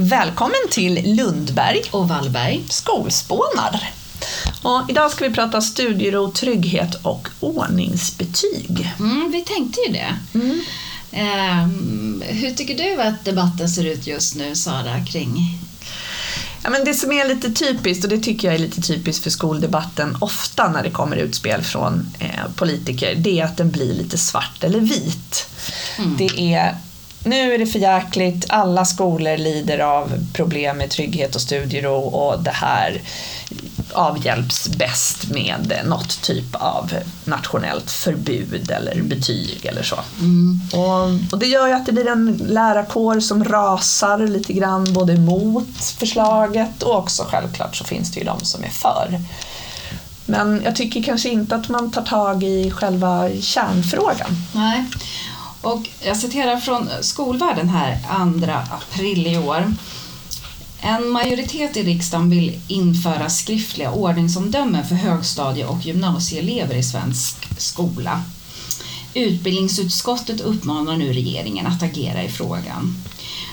Välkommen till Lundberg och Wallberg. Skolspånar. Och idag ska vi prata studiero, trygghet och ordningsbetyg. Mm, vi tänkte ju det. Mm. Eh, hur tycker du att debatten ser ut just nu, Sara, kring Ja, men det som är lite typiskt, och det tycker jag är lite typiskt för skoldebatten ofta när det kommer utspel från eh, politiker, det är att den blir lite svart eller vit. Mm. Det är nu är det för jäkligt, alla skolor lider av problem med trygghet och studiero och det här avhjälps bäst med något typ av nationellt förbud eller betyg eller så. Mm. Och, och, det gör ju att det blir en lärarkår som rasar lite grann både mot förslaget och också självklart så finns det ju de som är för. Men jag tycker kanske inte att man tar tag i själva kärnfrågan. Nej. Och jag citerar från Skolvärlden här 2 april i år. En majoritet i riksdagen vill införa skriftliga ordningsomdömen för högstadie och gymnasieelever i svensk skola. Utbildningsutskottet uppmanar nu regeringen att agera i frågan.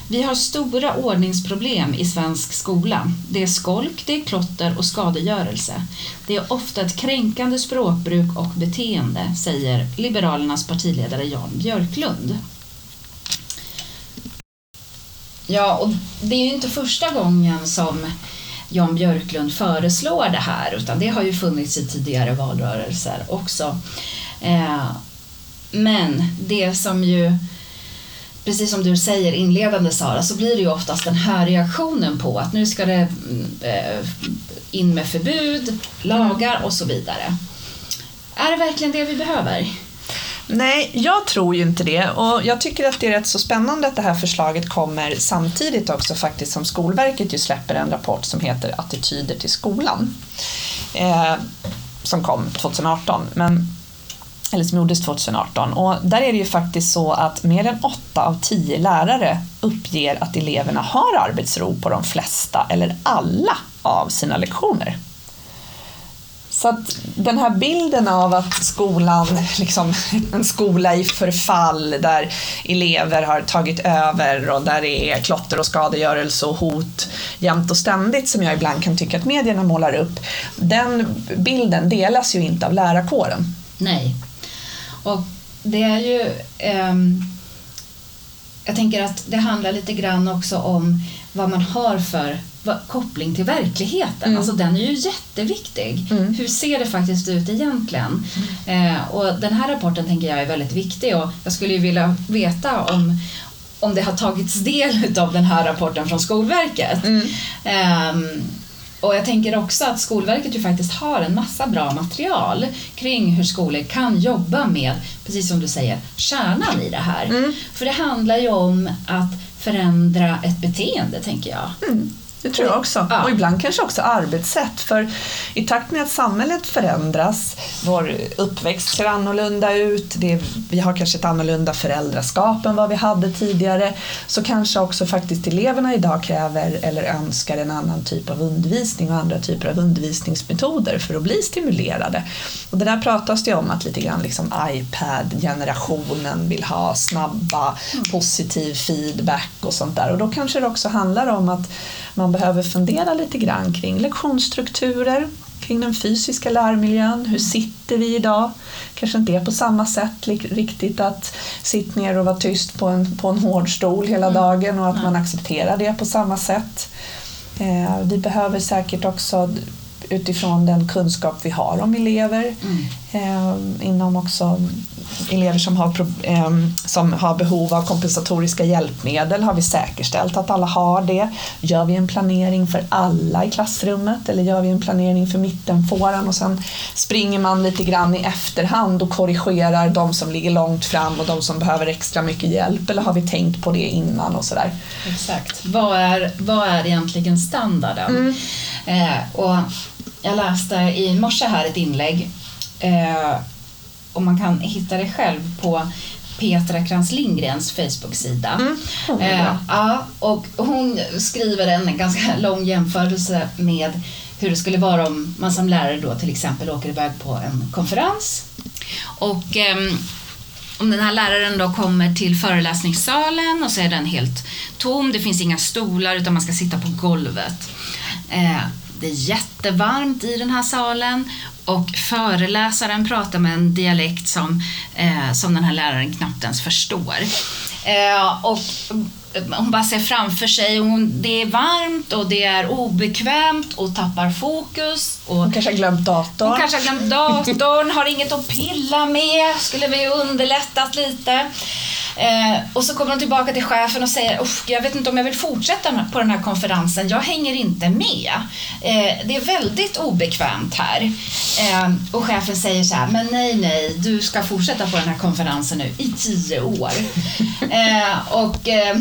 Vi har stora ordningsproblem i svensk skola. Det är skolk, det är klotter och skadegörelse. Det är ofta ett kränkande språkbruk och beteende, säger Liberalernas partiledare Jan Björklund. Ja, och det är ju inte första gången som Jan Björklund föreslår det här, utan det har ju funnits i tidigare valrörelser också. Eh, men det som ju precis som du säger inledande Sara, så blir det ju oftast den här reaktionen på att nu ska det eh, in med förbud, lagar och så vidare. Är det verkligen det vi behöver? Nej, jag tror ju inte det och jag tycker att det är rätt så spännande att det här förslaget kommer samtidigt också faktiskt som Skolverket ju släpper en rapport som heter Attityder till skolan. Eh, som kom 2018. Men eller som gjordes 2018. Och där är det ju faktiskt så att mer än 8 av 10 lärare uppger att eleverna har arbetsro på de flesta eller alla av sina lektioner. Så att den här bilden av att skolan, liksom en skola i förfall där elever har tagit över och där det är klotter och skadegörelse och hot jämt och ständigt som jag ibland kan tycka att medierna målar upp. Den bilden delas ju inte av lärarkåren. Nej, och det är ju... Um, jag tänker att det handlar lite grann också om vad man har för vad, koppling till verkligheten. Mm. Alltså den är ju jätteviktig. Mm. Hur ser det faktiskt ut egentligen? Mm. Eh, och den här rapporten tänker jag är väldigt viktig och jag skulle ju vilja veta om om det har tagits del av den här rapporten från Skolverket. Eh, och jag tänker också att Skolverket ju faktiskt har en massa bra material kring hur skolor kan jobba med, precis som du säger, kärnan i det här. Mm. För det handlar ju om att förändra ett beteende, tänker jag. Mm. Det tror jag också. Ja. Och ibland kanske också arbetssätt. För i takt med att samhället förändras, vår uppväxt ser annorlunda ut, det, vi har kanske ett annorlunda föräldraskap än vad vi hade tidigare, så kanske också faktiskt eleverna idag kräver eller önskar en annan typ av undervisning och andra typer av undervisningsmetoder för att bli stimulerade. Och det där pratas det om att lite grann liksom iPad-generationen vill ha snabba, mm. positiv feedback och sånt där. Och då kanske det också handlar om att man behöver fundera lite grann kring lektionsstrukturer, kring den fysiska lärmiljön. Hur sitter vi idag? Kanske inte är på samma sätt riktigt att sitta ner och vara tyst på en, på en hård stol hela mm. dagen och att man accepterar det på samma sätt. Eh, vi behöver säkert också utifrån den kunskap vi har om elever mm. eh, inom också elever som har, eh, som har behov av kompensatoriska hjälpmedel har vi säkerställt att alla har det. Gör vi en planering för alla i klassrummet eller gör vi en planering för mittenfåran och sen springer man lite grann i efterhand och korrigerar de som ligger långt fram och de som behöver extra mycket hjälp eller har vi tänkt på det innan och sådär. Exakt. Vad är, vad är egentligen standarden? Mm. Eh, och jag läste i morse här ett inlägg eh, och man kan hitta det själv på Petra Krantz Lindgrens Facebook-sida. Mm. Eh, ja, och hon skriver en ganska lång jämförelse med hur det skulle vara om man som lärare då till exempel åker iväg på en konferens och eh, om den här läraren då kommer till föreläsningssalen och så är den helt tom, det finns inga stolar utan man ska sitta på golvet. Eh, det är jättevarmt i den här salen och föreläsaren pratar med en dialekt som, eh, som den här läraren knappt ens förstår. Eh, och hon bara ser framför sig, hon, det är varmt och det är obekvämt och tappar fokus. Och hon kanske har glömt datorn. Hon kanske har glömt datorn, har inget att pilla med, skulle vi underlättat lite. Eh, och så kommer hon tillbaka till chefen och säger jag vet inte om jag vill fortsätta på den här konferensen, jag hänger inte med. Eh, det är väldigt obekvämt här. Eh, och chefen säger så här, men nej, nej, du ska fortsätta på den här konferensen nu i tio år. Eh, och eh,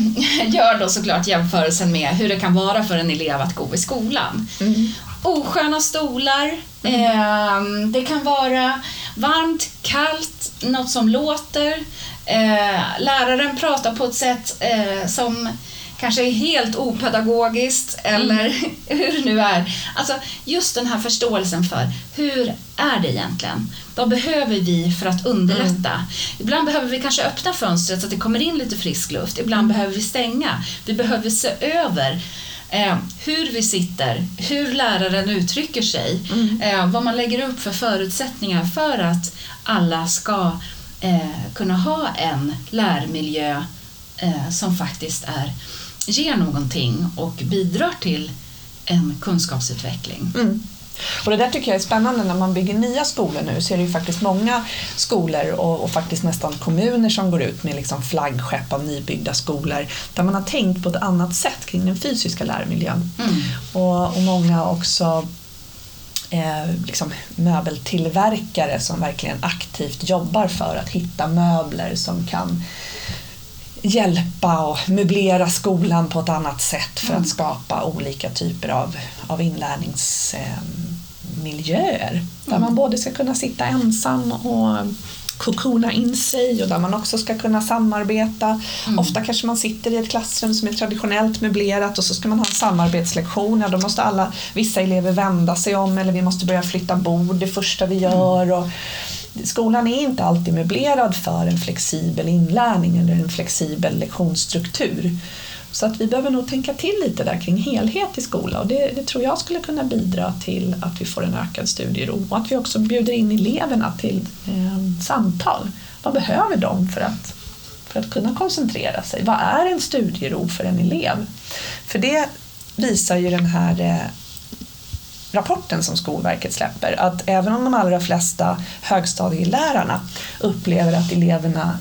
gör då såklart jämförelsen med hur det kan vara för en elev att gå i skolan. Mm. Osköna stolar, mm. det kan vara varmt, kallt, något som låter. Eh, läraren pratar på ett sätt eh, som kanske är helt opedagogiskt eller mm. hur det nu är. Alltså just den här förståelsen för hur är det egentligen? Vad behöver vi för att underlätta? Mm. Ibland behöver vi kanske öppna fönstret så att det kommer in lite frisk luft. Ibland mm. behöver vi stänga. Vi behöver se över eh, hur vi sitter, hur läraren uttrycker sig, mm. eh, vad man lägger upp för förutsättningar för att alla ska eh, kunna ha en lärmiljö eh, som faktiskt är, ger någonting och bidrar till en kunskapsutveckling. Mm. Och det där tycker jag är spännande när man bygger nya skolor nu så är det ju faktiskt många skolor och, och faktiskt nästan kommuner som går ut med liksom flaggskepp av nybyggda skolor där man har tänkt på ett annat sätt kring den fysiska lärmiljön. Mm. Och, och många också eh, liksom möbeltillverkare som verkligen aktivt jobbar för att hitta möbler som kan hjälpa och möblera skolan på ett annat sätt för att mm. skapa olika typer av, av inlärningsmiljöer. Eh, där mm. man både ska kunna sitta ensam och kokona in sig och där man också ska kunna samarbeta. Mm. Ofta kanske man sitter i ett klassrum som är traditionellt möblerat och så ska man ha en samarbetslektion. Ja, då måste alla, vissa elever vända sig om eller vi måste börja flytta bord det första vi gör. Och skolan är inte alltid möblerad för en flexibel inlärning eller en flexibel lektionsstruktur. Så att vi behöver nog tänka till lite där kring helhet i skolan och det, det, tror jag skulle kunna bidra till att vi får en ökad studiero och att vi också bjuder in eleverna till eh, samtal. Vad behöver de för att, för att kunna koncentrera sig? Vad är en studiero för en elev? För det visar ju den här eh, rapporten som Skolverket släpper att även om de allra flesta högstadielärarna upplever att eleverna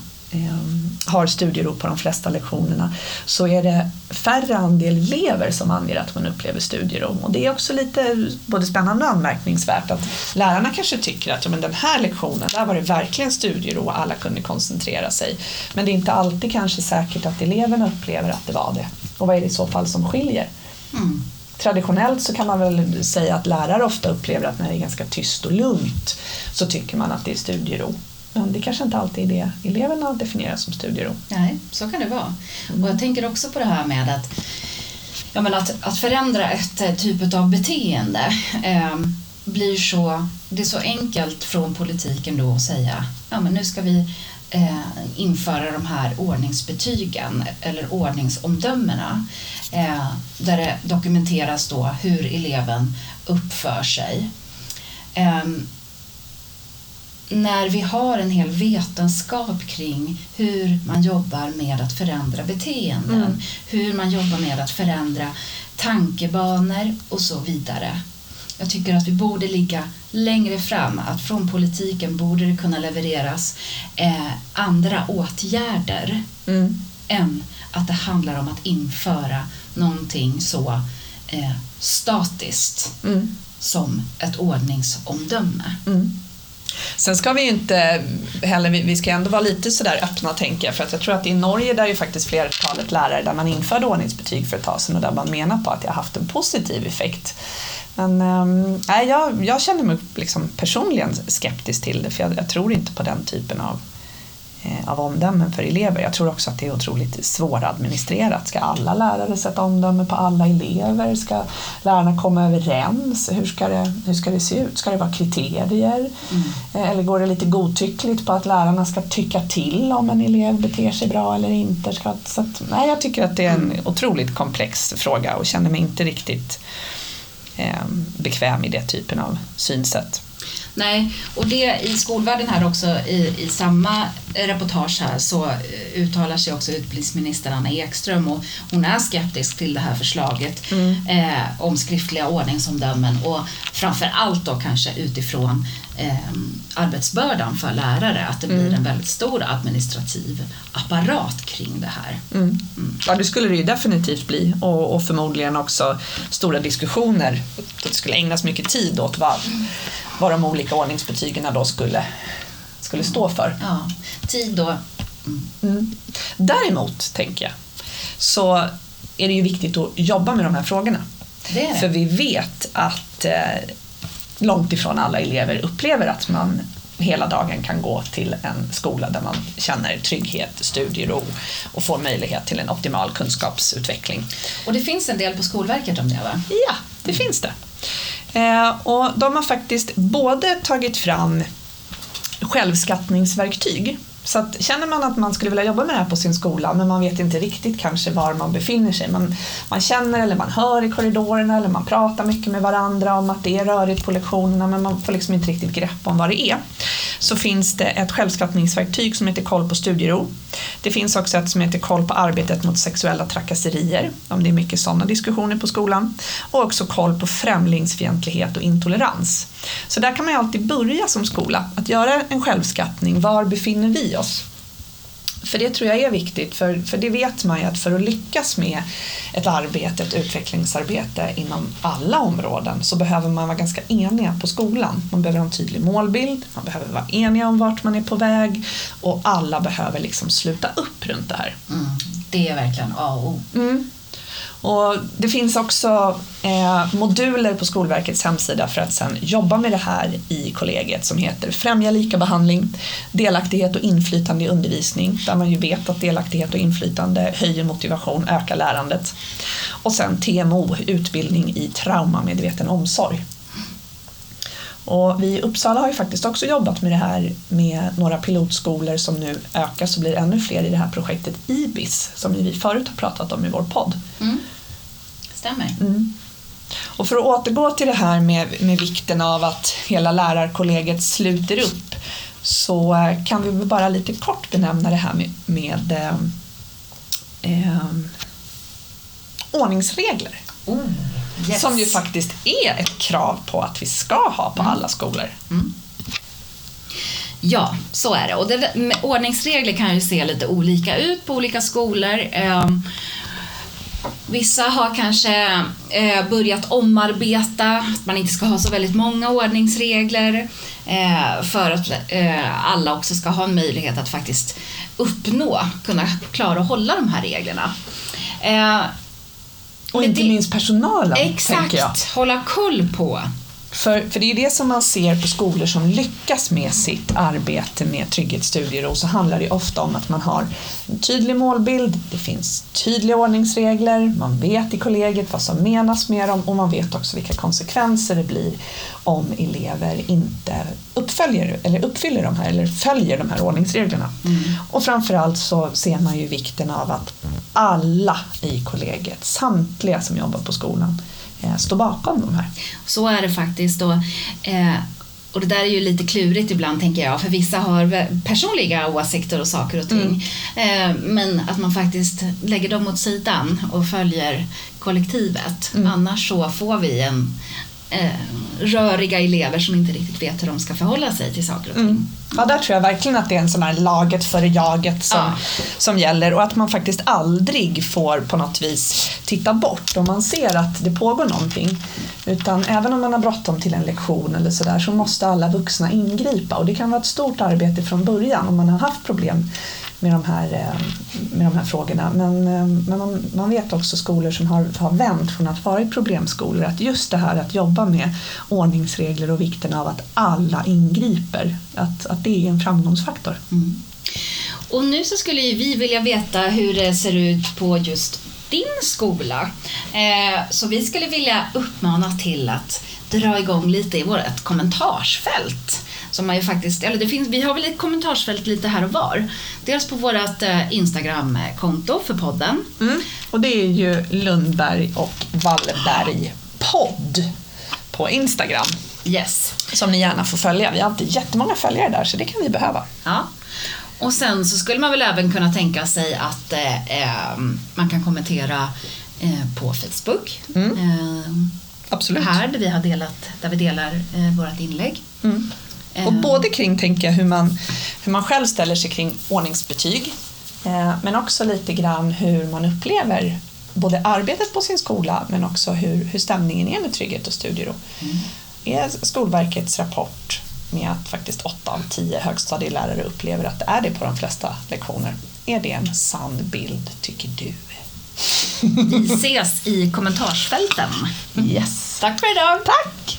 har studiero på de flesta lektionerna så är det färre andel elever som anger att man upplever studiero. Och det är också lite både spännande och anmärkningsvärt att lärarna kanske tycker att ja, men den här lektionen, där var det verkligen studiero och alla kunde koncentrera sig. Men det är inte alltid kanske säkert att eleverna upplever att det var det. Och vad är det i så fall som skiljer? Mm. Traditionellt så kan man väl säga att lärare ofta upplever att när det är ganska tyst och lugnt så tycker man att det är studiero. Men det kanske inte alltid är det eleverna definierar som studiero. Nej, så kan det vara. Mm. Och jag tänker också på det här med att, ja, men att, att förändra ett eh, typ av beteende eh, blir så, det är så enkelt från politiken då att säga ja, men nu ska vi eh, införa de här ordningsbetygen eller ordningsomdömena eh, där det dokumenteras då hur eleven uppför sig. Eh, när vi har en hel vetenskap kring hur man jobbar med att förändra beteenden, mm. hur man jobbar med att förändra tankebanor och så vidare. Jag tycker att vi borde ligga längre fram, att från politiken borde det kunna levereras eh, andra åtgärder mm. än att det handlar om att införa någonting så eh, statiskt mm. som ett ordningsomdöme. Mm. Sen ska vi ju inte heller, vi ska ändå vara lite sådär öppna tänker jag, för att jag tror att i Norge där är ju faktiskt flertalet lärare där man införde ordningsbetyg för ett tag sedan och där man menar på att det har haft en positiv effekt. Men äh, jag, jag känner mig liksom personligen skeptisk till det för jag, jag tror inte på den typen av av omdömen för elever. Jag tror också att det är otroligt svåradministrerat. Ska alla lärare sätta omdöme på alla elever? Ska lärarna komma överens? Hur ska det, hur ska det se ut? Ska det vara kriterier? Mm. Eller går det lite godtyckligt på att lärarna ska tycka till om en elev beter sig bra eller inte? Ska, så att, nej, jag tycker att det är en mm. otroligt komplex fråga och känner mig inte riktigt eh, bekväm i det typen av synsätt. Nej, och det i skolvärlden här också i, i samma reportage här så eh, uttalar sig också utbildningsminister Anna Ekström och hon är skeptisk till det här förslaget mm. eh, om skriftliga ordningsomdömen och framför allt då kanske utifrån eh, arbetsbördan för lärare, att det blir mm. en väldigt stor administrativ apparat kring det här. Mm. Mm. Ja, det skulle det ju definitivt bli och, och, förmodligen också stora diskussioner. Det skulle ägnas mycket tid åt vad, vad de olika ordningsbetygen då skulle, skulle stå för. Ja, tid då. Mm. Däremot, tänker jag, så är det ju viktigt att jobba med de här frågorna. Det det. För vi vet att eh, långt ifrån alla elever upplever att man hela dagen kan gå till en skola där man känner trygghet, studiero och får möjlighet till en optimal kunskapsutveckling. Och det finns en del på Skolverket om det va? Ja, det finns det. Eh, och de har faktiskt både tagit fram självskattningsverktyg så att, känner man att man skulle vilja jobba med det här på sin skola men man vet inte riktigt kanske var man befinner sig. Man, man känner eller man hör i korridorerna eller man pratar mycket med varandra om att det är rörigt på lektionerna men man får liksom inte riktigt grepp om vad det är. Så finns det ett självskattningsverktyg som heter Koll på studiero. Det finns också ett som heter Koll på arbetet mot sexuella trakasserier, om det är mycket sådana diskussioner på skolan. Och också Koll på främlingsfientlighet och intolerans. Så där kan man ju alltid börja som skola, att göra en självskattning. Var befinner vi oss? För det tror jag är viktigt, för, för det vet man ju att för att lyckas med ett arbete, ett utvecklingsarbete inom alla områden så behöver man vara ganska eniga på skolan. Man behöver ha en tydlig målbild, man behöver vara eniga om vart man är på väg och alla behöver liksom sluta upp runt det här. Mm, det är verkligen A och O. Mm. Och det finns också eh, moduler på Skolverkets hemsida för att sedan jobba med det här i kollegiet som heter Främja likabehandling, delaktighet och inflytande i undervisning där man ju vet att delaktighet och inflytande höjer motivation, ökar lärandet. Och sen TMO, utbildning i traumamedveten omsorg. Och vi i Uppsala har ju faktiskt också jobbat med det här med några pilotskolor som nu ökar så blir ännu fler i det här projektet IBIS som vi förut har pratat om i vår podd. Mm stämmer. Mm. Och för att återgå till det här med, med vikten av att hela lärarkollegiet sluter upp så eh, kan vi väl bara lite kort benämna det här med, med eh, eh, ordningsregler. Oh, yes. Som ju faktiskt är ett krav på att vi ska ha på mm. alla skolor. Mm. Ja, så är det. Och det, ordningsregler kan ju se lite olika ut på olika skolor. Vissa har kanske eh, börjat omarbeta, att man inte ska ha så väldigt många ordningsregler eh, för att eh, alla också ska ha en möjlighet att faktiskt uppnå, kunna klara att hålla de här reglerna. Eh, och inte det, minst personalen, exakt, tänker jag. hålla koll på för, för det är det som man ser på skolor som lyckas med sitt arbete med trygghet, studiero, så handlar det ofta om att man har en tydlig målbild, det finns tydliga ordningsregler, man vet i kollegiet vad som menas med dem och man vet också vilka konsekvenser det blir om elever inte uppföljer, eller uppfyller de här eller följer de här ordningsreglerna. Mm. Och framförallt så ser man ju vikten av att alla i kollegiet, samtliga som jobbar på skolan, står bakom de här. Så är det faktiskt. Och, eh, och det där är ju lite klurigt ibland tänker jag, för vissa har personliga åsikter och saker och ting. Mm. Eh, men att man faktiskt lägger dem åt sidan och följer kollektivet. Mm. Annars så får vi en, eh, röriga elever som inte riktigt vet hur de ska förhålla sig till saker och ting. Mm. Ja, där tror jag verkligen att det är en sån här laget före jaget som, ja. som gäller och att man faktiskt aldrig får på något vis titta bort om man ser att det pågår någonting. Utan även om man har bråttom till en lektion eller sådär så måste alla vuxna ingripa och det kan vara ett stort arbete från början om man har haft problem med de här, eh, med de här frågorna. Men, eh, men man, man, vet också skolor som har, har vänt från att vara problemskolor att just det här att jobba med ordningsregler och vikten av att alla ingriper, att, att det är en framgångsfaktor. Mm. Och nu så skulle ju vi vilja veta hur det ser ut på just din skola. Eh, så vi skulle vilja uppmana till att dra igång lite i vårt kommentarsfält. Som man ju faktiskt, eller det finns, vi har väl ett kommentarsfält lite här och var. Dels på vårt eh, Instagram-konto för podden. Mm. Och det är ju Lundberg och Wallenberg podd på Instagram. Yes. Som ni gärna får följa. Vi har inte jättemånga följare där så det kan vi behöva. Ja. Och sen så skulle man väl även kunna tänka sig att eh, eh, man kan kommentera eh, på Facebook. Mm. Eh, Absolut. här där vi, har delat, där vi delar eh, vårt inlägg. Mm. Och Eh, både kring tänker jag, hur, man, hur man själv ställer sig kring ordningsbetyg eh, men också lite grann hur man upplever både arbetet på sin skola men också hur, hur stämningen är med trygghet och studiero. Mm. Är Skolverkets rapport med att faktiskt 8 av 10 högstadielärare upplever att det är det på de flesta lektioner. Är det en sann bild, tycker du? Vi ses i kommentarsfälten. Yes! Tack för idag! Tack!